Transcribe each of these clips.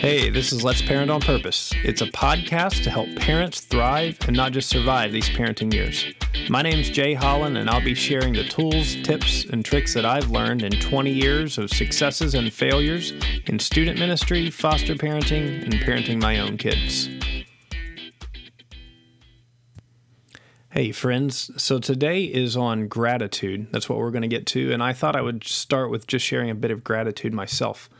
Hey, this is Let's Parent on Purpose. It's a podcast to help parents thrive and not just survive these parenting years. My name's Jay Holland, and I'll be sharing the tools, tips, and tricks that I've learned in 20 years of successes and failures in student ministry, foster parenting, and parenting my own kids. Hey, friends. So today is on gratitude. That's what we're going to get to. And I thought I would start with just sharing a bit of gratitude myself.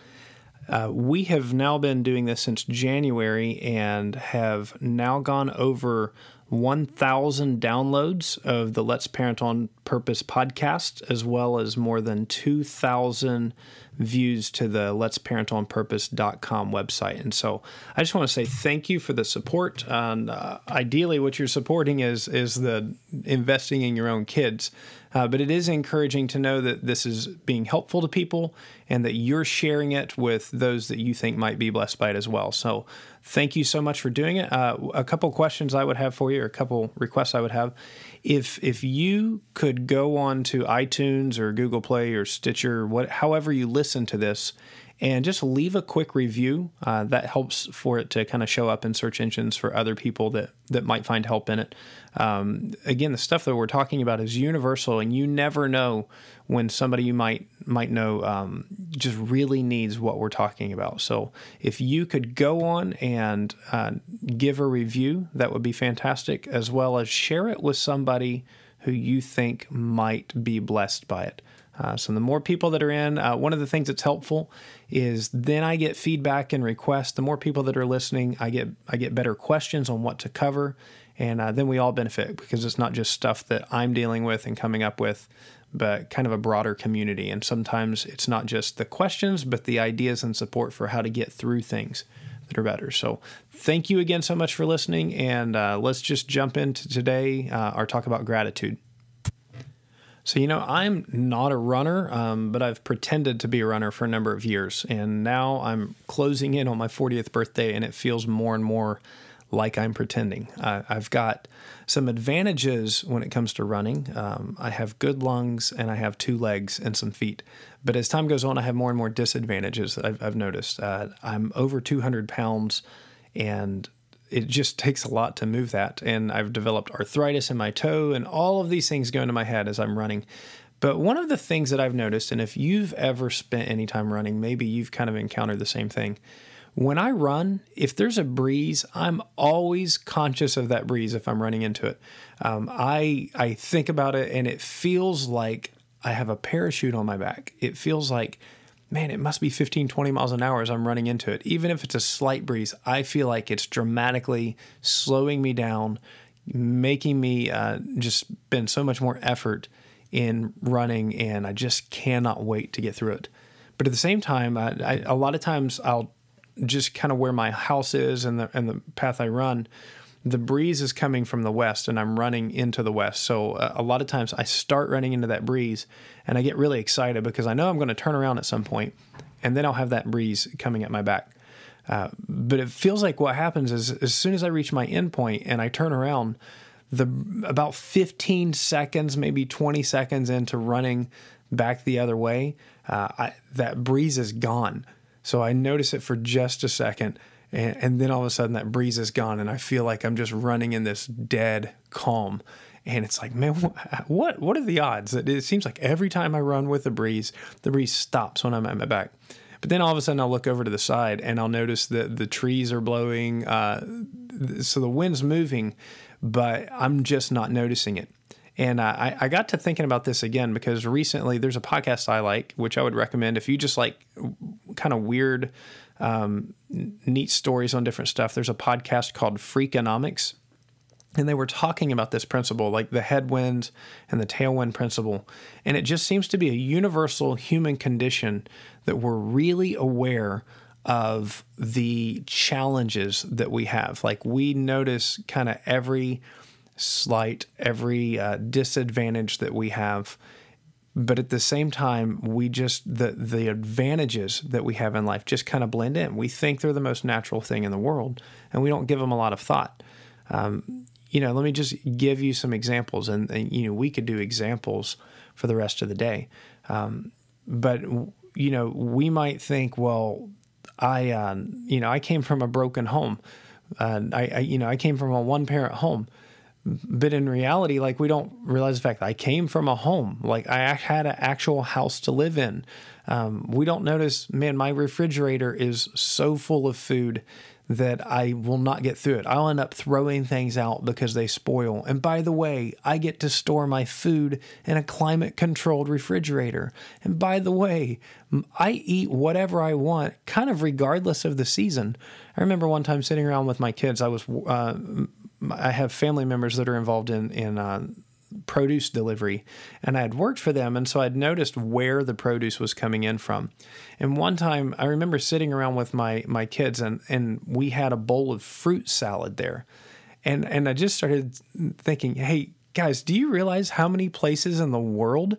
Uh, we have now been doing this since January and have now gone over 1,000 downloads of the Let's Parent on Purpose podcast, as well as more than 2,000 views to the Let's Parent on Purpose.com website. And so I just want to say thank you for the support. And uh, ideally, what you're supporting is, is the investing in your own kids. Uh, but it is encouraging to know that this is being helpful to people and that you're sharing it with those that you think might be blessed by it as well. So thank you so much for doing it. Uh, a couple questions I would have for you, or a couple requests I would have. If if you could go on to iTunes or Google Play or Stitcher, what however you listen to this, and just leave a quick review. Uh, that helps for it to kind of show up in search engines for other people that that might find help in it. Um, again, the stuff that we're talking about is universal, and you never know when somebody you might might know um, just really needs what we're talking about. So, if you could go on and uh, give a review, that would be fantastic, as well as share it with somebody who you think might be blessed by it. Uh, so the more people that are in, uh, one of the things that's helpful is then I get feedback and requests. The more people that are listening, I get I get better questions on what to cover, and uh, then we all benefit because it's not just stuff that I'm dealing with and coming up with, but kind of a broader community. And sometimes it's not just the questions, but the ideas and support for how to get through things that are better. So thank you again so much for listening, and uh, let's just jump into today uh, our talk about gratitude. So, you know, I'm not a runner, um, but I've pretended to be a runner for a number of years. And now I'm closing in on my 40th birthday, and it feels more and more like I'm pretending. Uh, I've got some advantages when it comes to running. Um, I have good lungs, and I have two legs and some feet. But as time goes on, I have more and more disadvantages I've, I've noticed. Uh, I'm over 200 pounds, and it just takes a lot to move that. And I've developed arthritis in my toe, and all of these things go into my head as I'm running. But one of the things that I've noticed, and if you've ever spent any time running, maybe you've kind of encountered the same thing. When I run, if there's a breeze, I'm always conscious of that breeze if I'm running into it. Um, I I think about it, and it feels like I have a parachute on my back. It feels like man, it must be 15, 20 miles an hour as I'm running into it. Even if it's a slight breeze, I feel like it's dramatically slowing me down, making me uh, just spend so much more effort in running, and I just cannot wait to get through it. But at the same time, I, I, a lot of times I'll just kind of where my house is and the and the path I run the breeze is coming from the west and I'm running into the west. So uh, a lot of times I start running into that breeze and I get really excited because I know I'm going to turn around at some point and then I'll have that breeze coming at my back. Uh, but it feels like what happens is as soon as I reach my end point and I turn around, the about 15 seconds, maybe 20 seconds into running back the other way, uh, I, that breeze is gone. So I notice it for just a second and, and then all of a sudden that breeze is gone and i feel like i'm just running in this dead calm. And it's like man what what are the odds? That it seems like every time i run with the breeze the breeze stops when i'm at my back. But then all of a sudden i'll look over to the side and i'll notice that the trees are blowing uh, so the wind's moving but i'm just not noticing it. And I, I got to thinking about this again because recently there's a podcast I like, which I would recommend if you just like kind of weird um, neat stories on different stuff. There's a podcast called Freakonomics, and they were talking about this principle, like the headwind and the tailwind principle. And it just seems to be a universal human condition that we're really aware of the challenges that we have. Like we notice kind of every slight, every uh, disadvantage that we have but at the same time we just the the advantages that we have in life just kind of blend in we think they're the most natural thing in the world and we don't give them a lot of thought um, you know let me just give you some examples and, and, you know we could do examples for the rest of the day um, but you know we might think well I, uh, you know, I came from a broken home. Uh, I, I, you know, I came from a one parent home. But in reality, like we don't realize the fact that I came from a home. Like I had an actual house to live in. Um, we don't notice, man, my refrigerator is so full of food that I will not get through it. I'll end up throwing things out because they spoil. And by the way, I get to store my food in a climate controlled refrigerator. And by the way, I eat whatever I want, kind of regardless of the season. I remember one time sitting around with my kids. I was, uh, I have family members that are involved in in uh, produce delivery and I had worked for them and so I'd noticed where the produce was coming in from. And one time I remember sitting around with my my kids and and we had a bowl of fruit salad there. And and I just started thinking, "Hey, guys, do you realize how many places in the world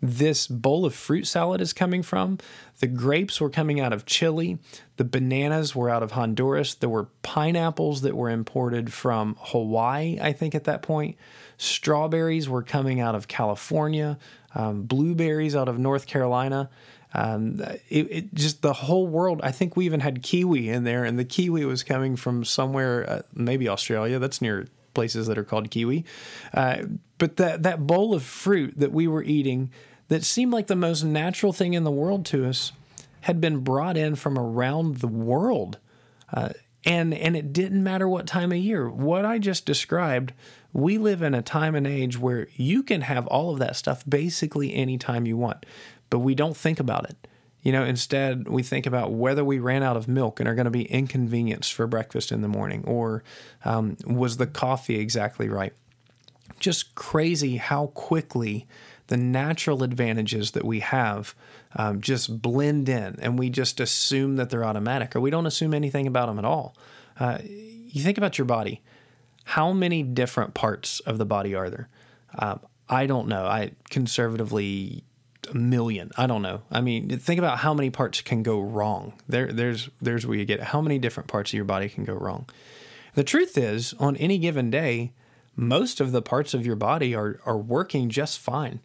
this bowl of fruit salad is coming from. The grapes were coming out of Chile. The bananas were out of Honduras. There were pineapples that were imported from Hawaii, I think, at that point. Strawberries were coming out of California, um, blueberries out of North Carolina. Um, it, it, just the whole world. I think we even had kiwi in there, and the kiwi was coming from somewhere, uh, maybe Australia. That's near places that are called kiwi. Uh, but that that bowl of fruit that we were eating, that seemed like the most natural thing in the world to us, had been brought in from around the world. Uh, and and it didn't matter what time of year. What I just described we live in a time and age where you can have all of that stuff basically anytime you want, but we don't think about it. You know, instead, we think about whether we ran out of milk and are going to be inconvenienced for breakfast in the morning, or um, was the coffee exactly right? Just crazy how quickly the natural advantages that we have um, just blend in and we just assume that they're automatic, or we don't assume anything about them at all. Uh, you think about your body how many different parts of the body are there? Um, I don't know. I conservatively a million. I don't know. I mean, think about how many parts can go wrong. There, there's, there's where you get how many different parts of your body can go wrong. The truth is, on any given day, most of the parts of your body are are working just fine.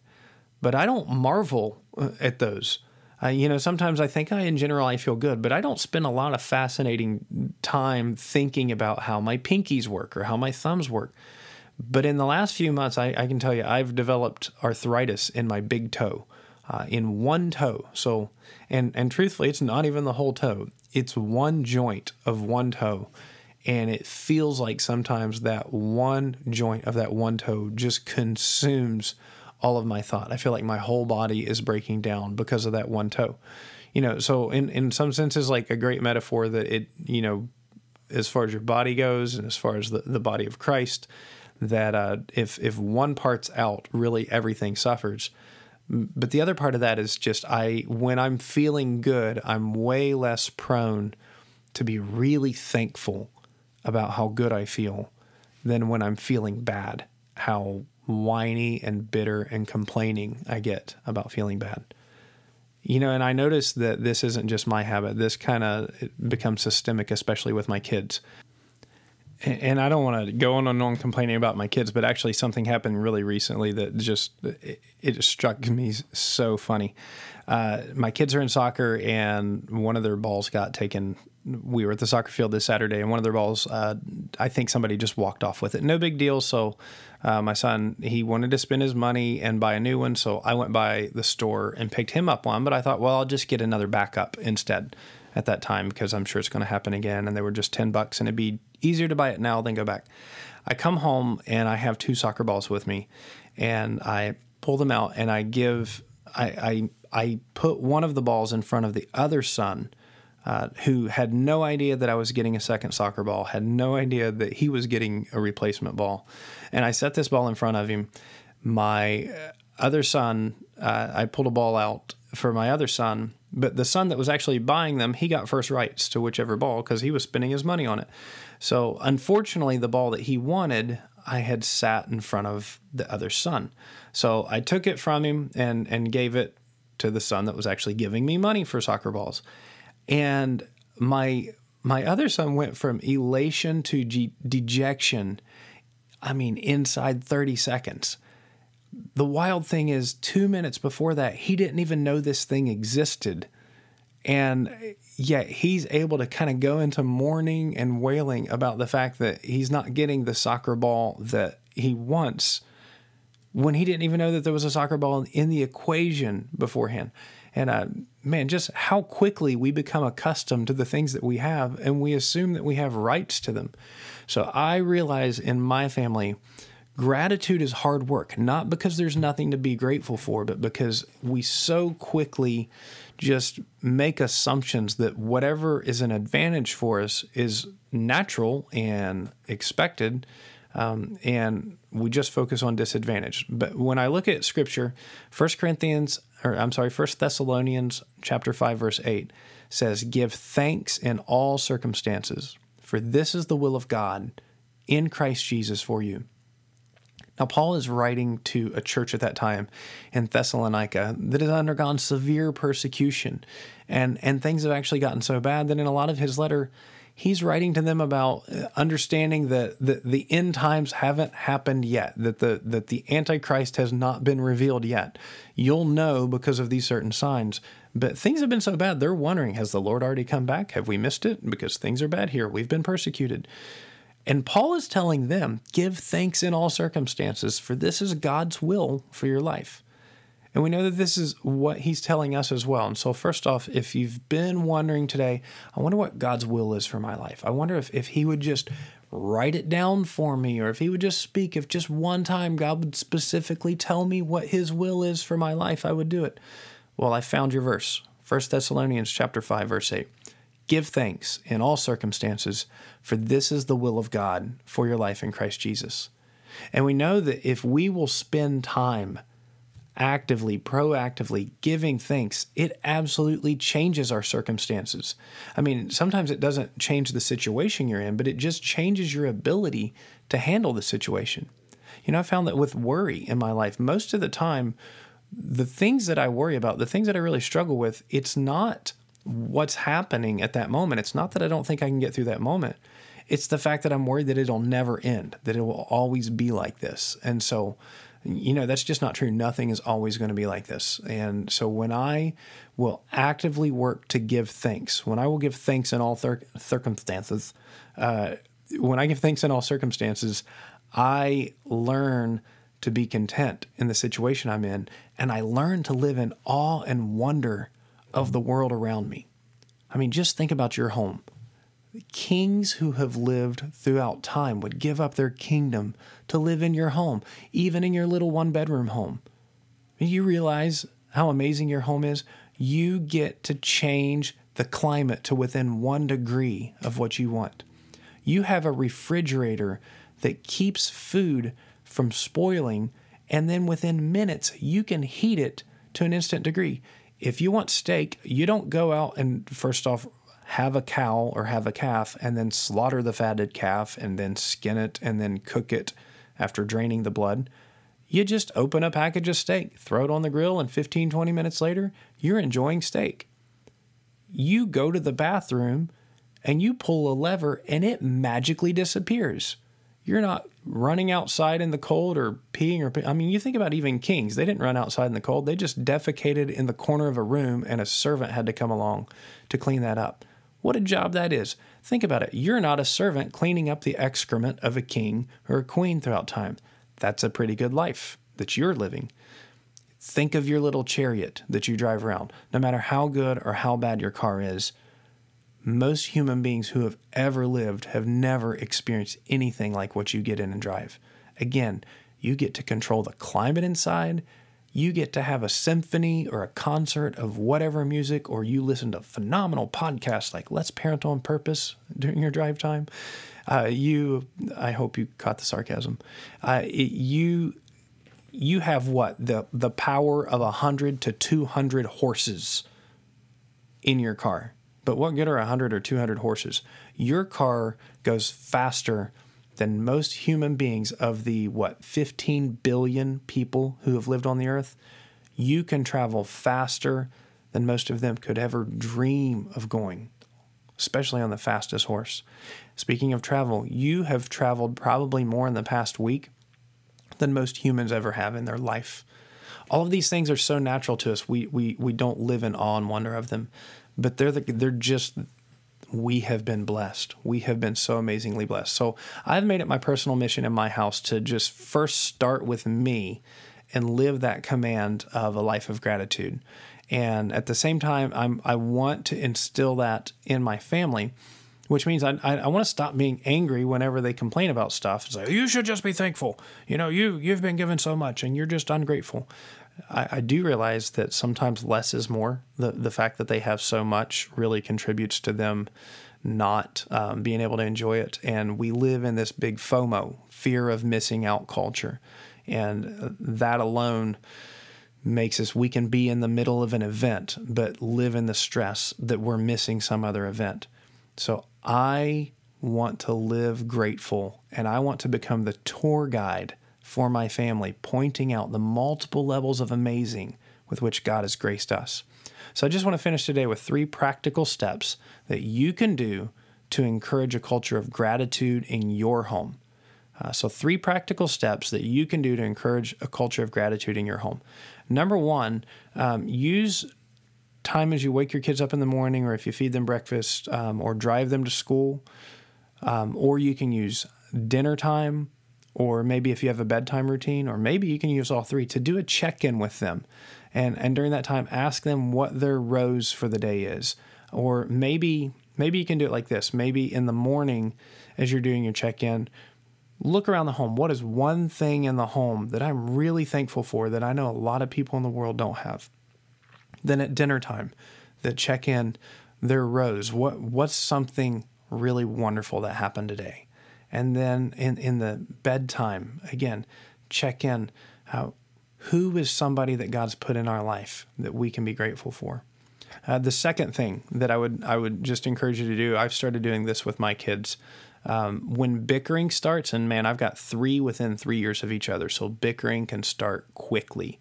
But I don't marvel uh, at those. You know, sometimes I think I, in general, I feel good, but I don't spend a lot of fascinating time thinking about how my pinkies work or how my thumbs work. But in the last few months, I, I can tell you, I've developed arthritis in my big toe, uh, in one toe. So, and and truthfully, it's not even the whole toe; it's one joint of one toe, and it feels like sometimes that one joint of that one toe just consumes all of my thought. I feel like my whole body is breaking down because of that one toe. You know, so in in some senses like a great metaphor that it, you know, as far as your body goes and as far as the, the body of Christ, that uh, if if one part's out, really everything suffers. But the other part of that is just I when I'm feeling good, I'm way less prone to be really thankful about how good I feel than when I'm feeling bad, how whiny and bitter and complaining I get about feeling bad. You know, and I notice that this isn't just my habit. This kind of becomes systemic, especially with my kids. And I don't want to go on and on complaining about my kids, but actually something happened really recently that just it, it struck me so funny. Uh, my kids are in soccer, and one of their balls got taken we were at the soccer field this Saturday, and one of their balls, uh, I think somebody just walked off with it. No big deal. So, uh, my son, he wanted to spend his money and buy a new one. So, I went by the store and picked him up one. But I thought, well, I'll just get another backup instead at that time because I'm sure it's going to happen again. And they were just 10 bucks, and it'd be easier to buy it now than go back. I come home and I have two soccer balls with me, and I pull them out and I give, I, I, I put one of the balls in front of the other son uh, who had no idea that I was getting a second soccer ball, had no idea that he was getting a replacement ball. And I set this ball in front of him. My other son, uh, I pulled a ball out for my other son, but the son that was actually buying them, he got first rights to whichever ball because he was spending his money on it. So unfortunately, the ball that he wanted, I had sat in front of the other son. So I took it from him and and gave it to the son that was actually giving me money for soccer balls. And my my other son went from elation to dejection i mean inside 30 seconds. The wild thing is 2 minutes before that he didn't even know this thing existed. And yet he's able to kind of go into mourning and wailing about the fact that he's not getting the soccer ball that he wants when he didn't even know that there was a soccer ball in the equation beforehand. And uh, man, just how quickly we become accustomed to the things that we have and we assume that we have rights to them. So I realize in my family, gratitude is hard work, not because there's nothing to be grateful for, but because we so quickly just make assumptions that whatever is an advantage for us is natural and expected. Um, and we just focus on disadvantage. But when I look at scripture, 1 Corinthians, or I'm sorry, 1 Thessalonians chapter 5, verse 8 says, Give thanks in all circumstances, for this is the will of God in Christ Jesus for you. Now, Paul is writing to a church at that time in Thessalonica that has undergone severe persecution, and, and things have actually gotten so bad that in a lot of his letter, he's writing to them about uh, understanding that the, the end times haven't happened yet, that the, that the Antichrist has not been revealed yet. You'll know because of these certain signs. But things have been so bad, they're wondering has the Lord already come back? Have we missed it? Because things are bad here. We've been persecuted. And Paul is telling them, give thanks in all circumstances, for this is God's will for your life. And we know that this is what he's telling us as well. And so, first off, if you've been wondering today, I wonder what God's will is for my life. I wonder if, if he would just write it down for me, or if he would just speak, if just one time God would specifically tell me what his will is for my life, I would do it. Well, I found your verse, 1 Thessalonians chapter 5, verse 8. Give thanks in all circumstances, for this is the will of God for your life in Christ Jesus. And we know that if we will spend time actively, proactively giving thanks, it absolutely changes our circumstances. I mean, sometimes it doesn't change the situation you're in, but it just changes your ability to handle the situation. You know, I found that with worry in my life, most of the time, the things that I worry about, the things that I really struggle with, it's not what's happening at that moment. It's not that I don't think I can get through that moment. It's the fact that I'm worried that it'll never end, that it will always be like this. And so, you know, that's just not true. Nothing is always going to be like this. And so when I will actively work to give thanks, when I will give thanks in all thir- circumstances, uh, when I give thanks in all circumstances, I learn to be content in the situation I'm in, and I learn to live in awe and wonder of the world around me. I mean, just think about your home. Kings who have lived throughout time would give up their kingdom to live in your home, even in your little one bedroom home. You realize how amazing your home is? You get to change the climate to within one degree of what you want. You have a refrigerator that keeps food from spoiling, and then within minutes, you can heat it to an instant degree if you want steak, you don't go out and first off have a cow or have a calf and then slaughter the fatted calf and then skin it and then cook it after draining the blood. You just open a package of steak, throw it on the grill, and 15, 20 minutes later, you're enjoying steak. You go to the bathroom and you pull a lever and it magically disappears. You're not running outside in the cold or peeing or I mean, you think about even kings. They didn't run outside in the cold. They just defecated in the corner of a room and a servant had to come along to clean that up. What a job that is. Think about it. You're not a servant cleaning up the excrement of a king or a queen throughout time. That's a pretty good life that you're living. Think of your little chariot that you drive around. No matter how good or how bad your car is, most human beings who have ever lived have never experienced anything like what you get in and drive. Again, you get to control the climate inside. You get to have a symphony or a concert of whatever music, or you listen to phenomenal podcasts like Let's Parent on Purpose during your drive time. Uh, you, I hope you caught the sarcasm. Uh, it, you, you have what the the power of hundred to two hundred horses in your car but what good are 100 or 200 horses? Your car goes faster than most human beings of the, what, 15 billion people who have lived on the earth. You can travel faster than most of them could ever dream of going, especially on the fastest horse. Speaking of travel, you have traveled probably more in the past week than most humans ever have in their life. All of these things are so natural to us, we, we, we don't live in awe and wonder of them. But they're the, they're just we have been blessed. We have been so amazingly blessed. So I've made it my personal mission in my house to just first start with me and live that command of a life of gratitude. And at the same time, I'm, I want to instill that in my family which means I, I, I want to stop being angry whenever they complain about stuff. It's like, you should just be thankful. You know, you, you've been given so much and you're just ungrateful. I, I do realize that sometimes less is more. The, the fact that they have so much really contributes to them not um, being able to enjoy it. And we live in this big FOMO, fear of missing out culture. And that alone makes us, we can be in the middle of an event, but live in the stress that we're missing some other event. So I want to live grateful and I want to become the tour guide for my family, pointing out the multiple levels of amazing with which God has graced us. So I just want to finish today with three practical steps that you can do to encourage a culture of gratitude in your home. Uh, so, three practical steps that you can do to encourage a culture of gratitude in your home. Number one, um, use time as you wake your kids up in the morning, or if you feed them breakfast, um, or drive them to school, um, or you can use dinner time, or maybe if you have a bedtime routine, or maybe you can use all three to do a check in with them. And, and during that time, ask them what their rose for the day is. Or maybe maybe you can do it like this. Maybe in the morning, as you're doing your check in, look around the home. What is one thing in the home that I'm really thankful for that I know a lot of people in the world don't have? Then at dinner time, that check in their rose. What what's something really wonderful that happened today? And then in, in the bedtime, again, check in how who is somebody that God's put in our life that we can be grateful for. Uh, the second thing that I would I would just encourage you to do, I've started doing this with my kids. Um, when bickering starts, and man, I've got three within three years of each other, so bickering can start quickly.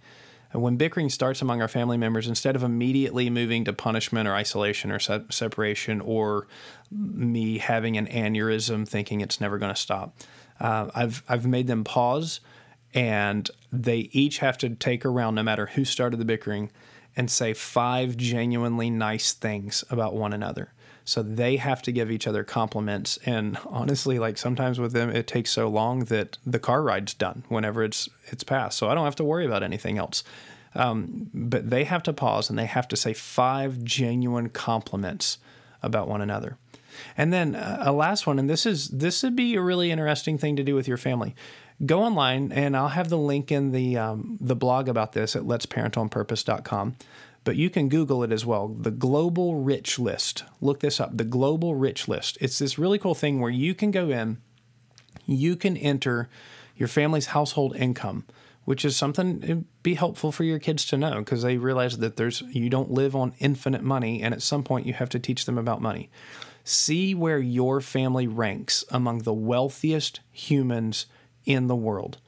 And when bickering starts among our family members, instead of immediately moving to punishment or isolation or se- separation or me having an aneurysm thinking it's never going to stop, uh, I've, I've made them pause and they each have to take a round, no matter who started the bickering, and say five genuinely nice things about one another. So they have to give each other compliments. And honestly, like sometimes with them, it takes so long that the car ride's done whenever it's it's passed. So I don't have to worry about anything else. Um, but they have to pause and they have to say five genuine compliments about one another. And then uh, a last one, and this is this would be a really interesting thing to do with your family. Go online, and I'll have the link in the um, the blog about this at letsparentonpurpose.com but you can Google it as well. The Global Rich List. Look this up. The Global Rich List. It's this really cool thing where you can go in, you can enter your family's household income, which is something it'd be helpful for your kids to know because they realize that there's you don't live on infinite money, and at some point you have to teach them about money. See where your family ranks among the wealthiest humans in the world.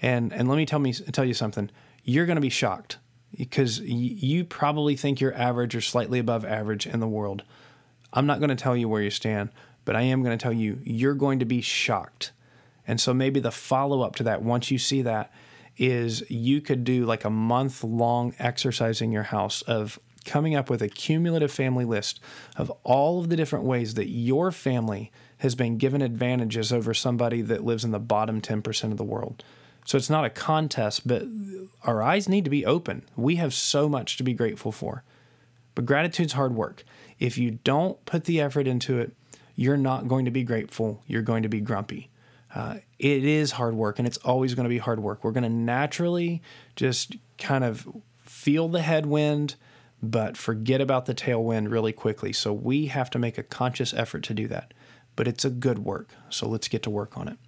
And and let me tell me tell you something. You're going to be shocked because you probably think you're average or slightly above average in the world. I'm not going to tell you where you stand, but I am going to tell you you're going to be shocked. And so maybe the follow up to that, once you see that, is you could do like a month long exercise in your house of coming up with a cumulative family list of all of the different ways that your family has been given advantages over somebody that lives in the bottom 10% of the world. So it's not a contest, but our eyes need to be open. We have so much to be grateful for. But gratitude's hard work. If you don't put the effort into it, you're not going to be grateful. You're going to be grumpy. Uh, it is hard work and it's always going to be hard work. We're going to naturally just kind of feel the headwind, but forget about the tailwind really quickly. So we have to make a conscious effort to do that. But it's a good work. So let's get to work on it.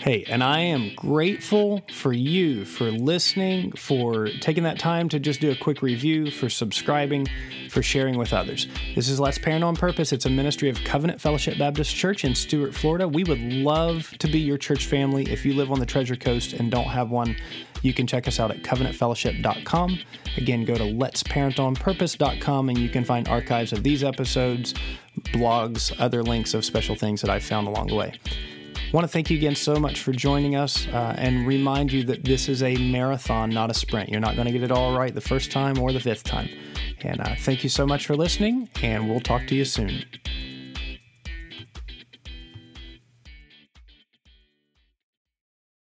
Hey, and I am grateful for you for listening, for taking that time to just do a quick review, for subscribing, for sharing with others. This is Let's Parent on Purpose. It's a ministry of Covenant Fellowship Baptist Church in Stuart, Florida. We would love to be your church family. If you live on the Treasure Coast and don't have one, you can check us out at covenantfellowship.com. Again, go to letsparentonpurpose.com and you can find archives of these episodes, blogs, other links of special things that I've found along the way. Want to thank you again so much for joining us uh, and remind you that this is a marathon, not a sprint. You're not going to get it all right the first time or the fifth time. And uh, thank you so much for listening, and we'll talk to you soon.